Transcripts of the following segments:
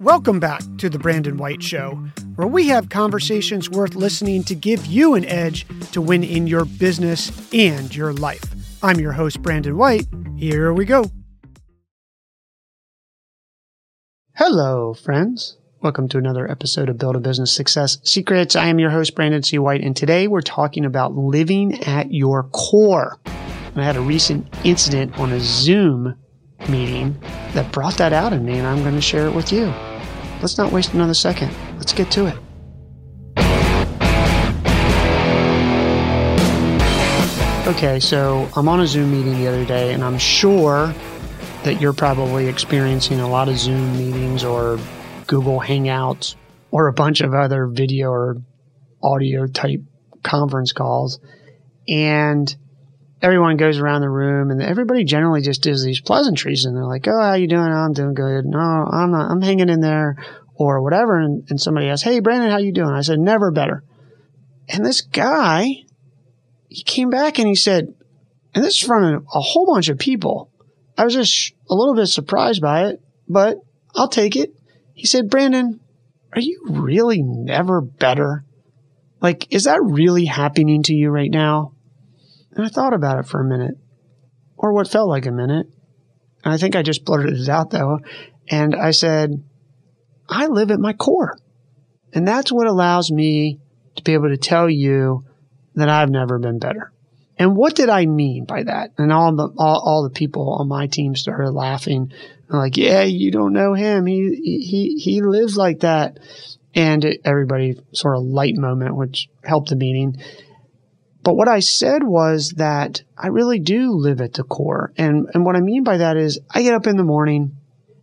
Welcome back to The Brandon White Show, where we have conversations worth listening to give you an edge to win in your business and your life. I'm your host, Brandon White. Here we go. Hello, friends. Welcome to another episode of Build a Business Success Secrets. I am your host, Brandon C. White, and today we're talking about living at your core. I had a recent incident on a Zoom meeting that brought that out in me, and I'm going to share it with you. Let's not waste another second. Let's get to it. Okay, so I'm on a Zoom meeting the other day, and I'm sure that you're probably experiencing a lot of Zoom meetings or Google Hangouts or a bunch of other video or audio type conference calls. And everyone goes around the room and everybody generally just does these pleasantries and they're like, Oh, how you doing? Oh, I'm doing good. No, I'm not, I'm hanging in there or whatever. And, and somebody asks, Hey, Brandon, how you doing? I said, never better. And this guy, he came back and he said, and this is from a, a whole bunch of people. I was just a little bit surprised by it, but I'll take it. He said, Brandon, are you really never better? Like, is that really happening to you right now? And I thought about it for a minute, or what felt like a minute. And I think I just blurted it out though. And I said, I live at my core. And that's what allows me to be able to tell you that I've never been better. And what did I mean by that? And all the all, all the people on my team started laughing. I'm like, yeah, you don't know him. He he he lives like that. And everybody sort of light moment, which helped the meeting. But what I said was that I really do live at the core. And, and what I mean by that is I get up in the morning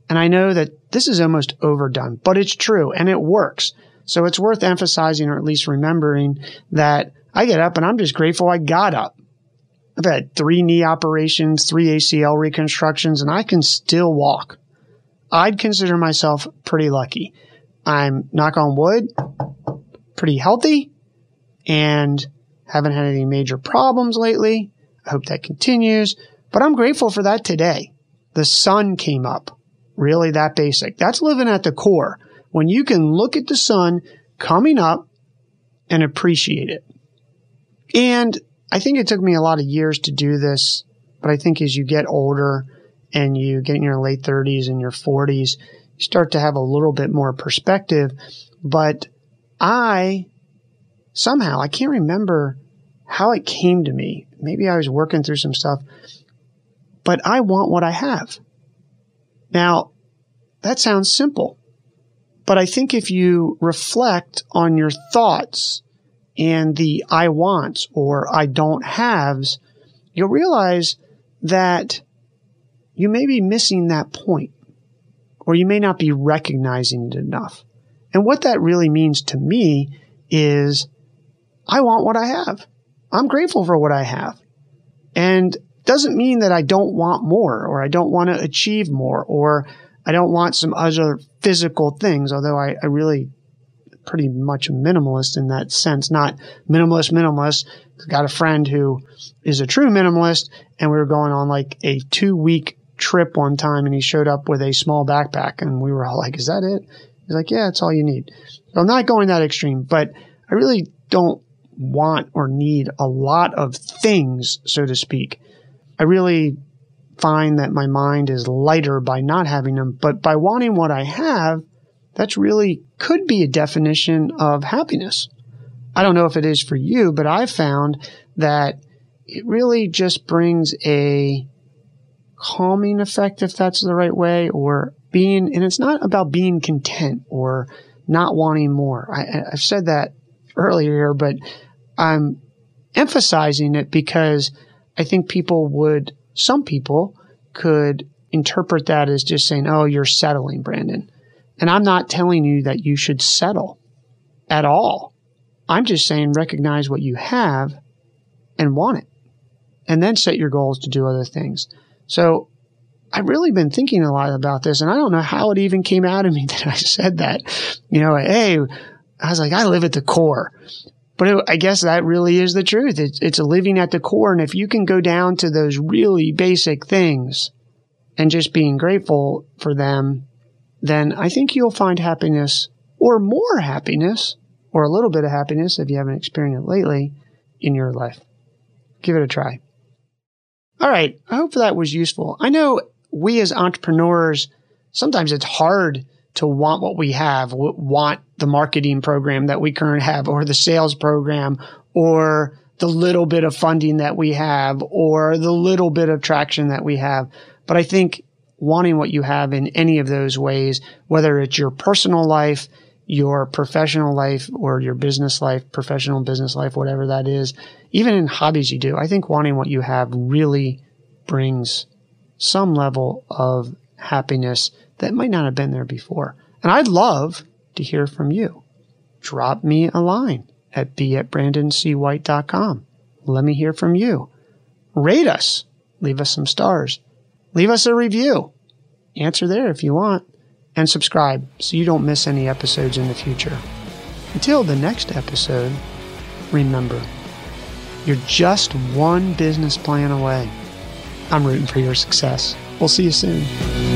and I know that this is almost overdone, but it's true and it works. So it's worth emphasizing or at least remembering that I get up and I'm just grateful I got up. I've had three knee operations, three ACL reconstructions, and I can still walk. I'd consider myself pretty lucky. I'm, knock on wood, pretty healthy and haven't had any major problems lately. I hope that continues, but I'm grateful for that today. The sun came up. Really that basic. That's living at the core. When you can look at the sun coming up and appreciate it. And I think it took me a lot of years to do this, but I think as you get older and you get in your late 30s and your 40s, you start to have a little bit more perspective. But I somehow, I can't remember how it came to me. Maybe I was working through some stuff, but I want what I have. Now, that sounds simple, but I think if you reflect on your thoughts and the I wants or I don't haves, you'll realize that you may be missing that point or you may not be recognizing it enough. And what that really means to me is I want what I have. I'm grateful for what I have. And doesn't mean that I don't want more or I don't want to achieve more or I don't want some other physical things, although I, I really pretty much a minimalist in that sense, not minimalist, minimalist. Got a friend who is a true minimalist and we were going on like a two week trip one time and he showed up with a small backpack and we were all like, is that it? He's like, yeah, it's all you need. So I'm not going that extreme, but I really don't want or need a lot of things, so to speak. I really find that my mind is lighter by not having them, but by wanting what I have, that's really could be a definition of happiness. I don't know if it is for you, but I've found that it really just brings a calming effect, if that's the right way, or being, and it's not about being content or not wanting more. I, have said that earlier, but I'm emphasizing it because I think people would, some people could interpret that as just saying, oh, you're settling, Brandon. And I'm not telling you that you should settle at all. I'm just saying recognize what you have and want it. And then set your goals to do other things. So I've really been thinking a lot about this and I don't know how it even came out of me that I said that. You know, hey, I was like, I live at the core. But it, I guess that really is the truth. It's, it's living at the core. And if you can go down to those really basic things and just being grateful for them, then I think you'll find happiness or more happiness or a little bit of happiness if you haven't experienced it lately in your life. Give it a try. All right. I hope that was useful. I know we as entrepreneurs, sometimes it's hard to want what we have, want the marketing program that we currently have or the sales program or the little bit of funding that we have or the little bit of traction that we have. But I think wanting what you have in any of those ways, whether it's your personal life, your professional life, or your business life, professional business life, whatever that is, even in hobbies you do, I think wanting what you have really brings some level of happiness that might not have been there before. And I'd love to hear from you. Drop me a line at b at brandoncwhite.com. Let me hear from you. Rate us. Leave us some stars. Leave us a review. Answer there if you want. And subscribe so you don't miss any episodes in the future. Until the next episode, remember, you're just one business plan away. I'm rooting for your success. We'll see you soon.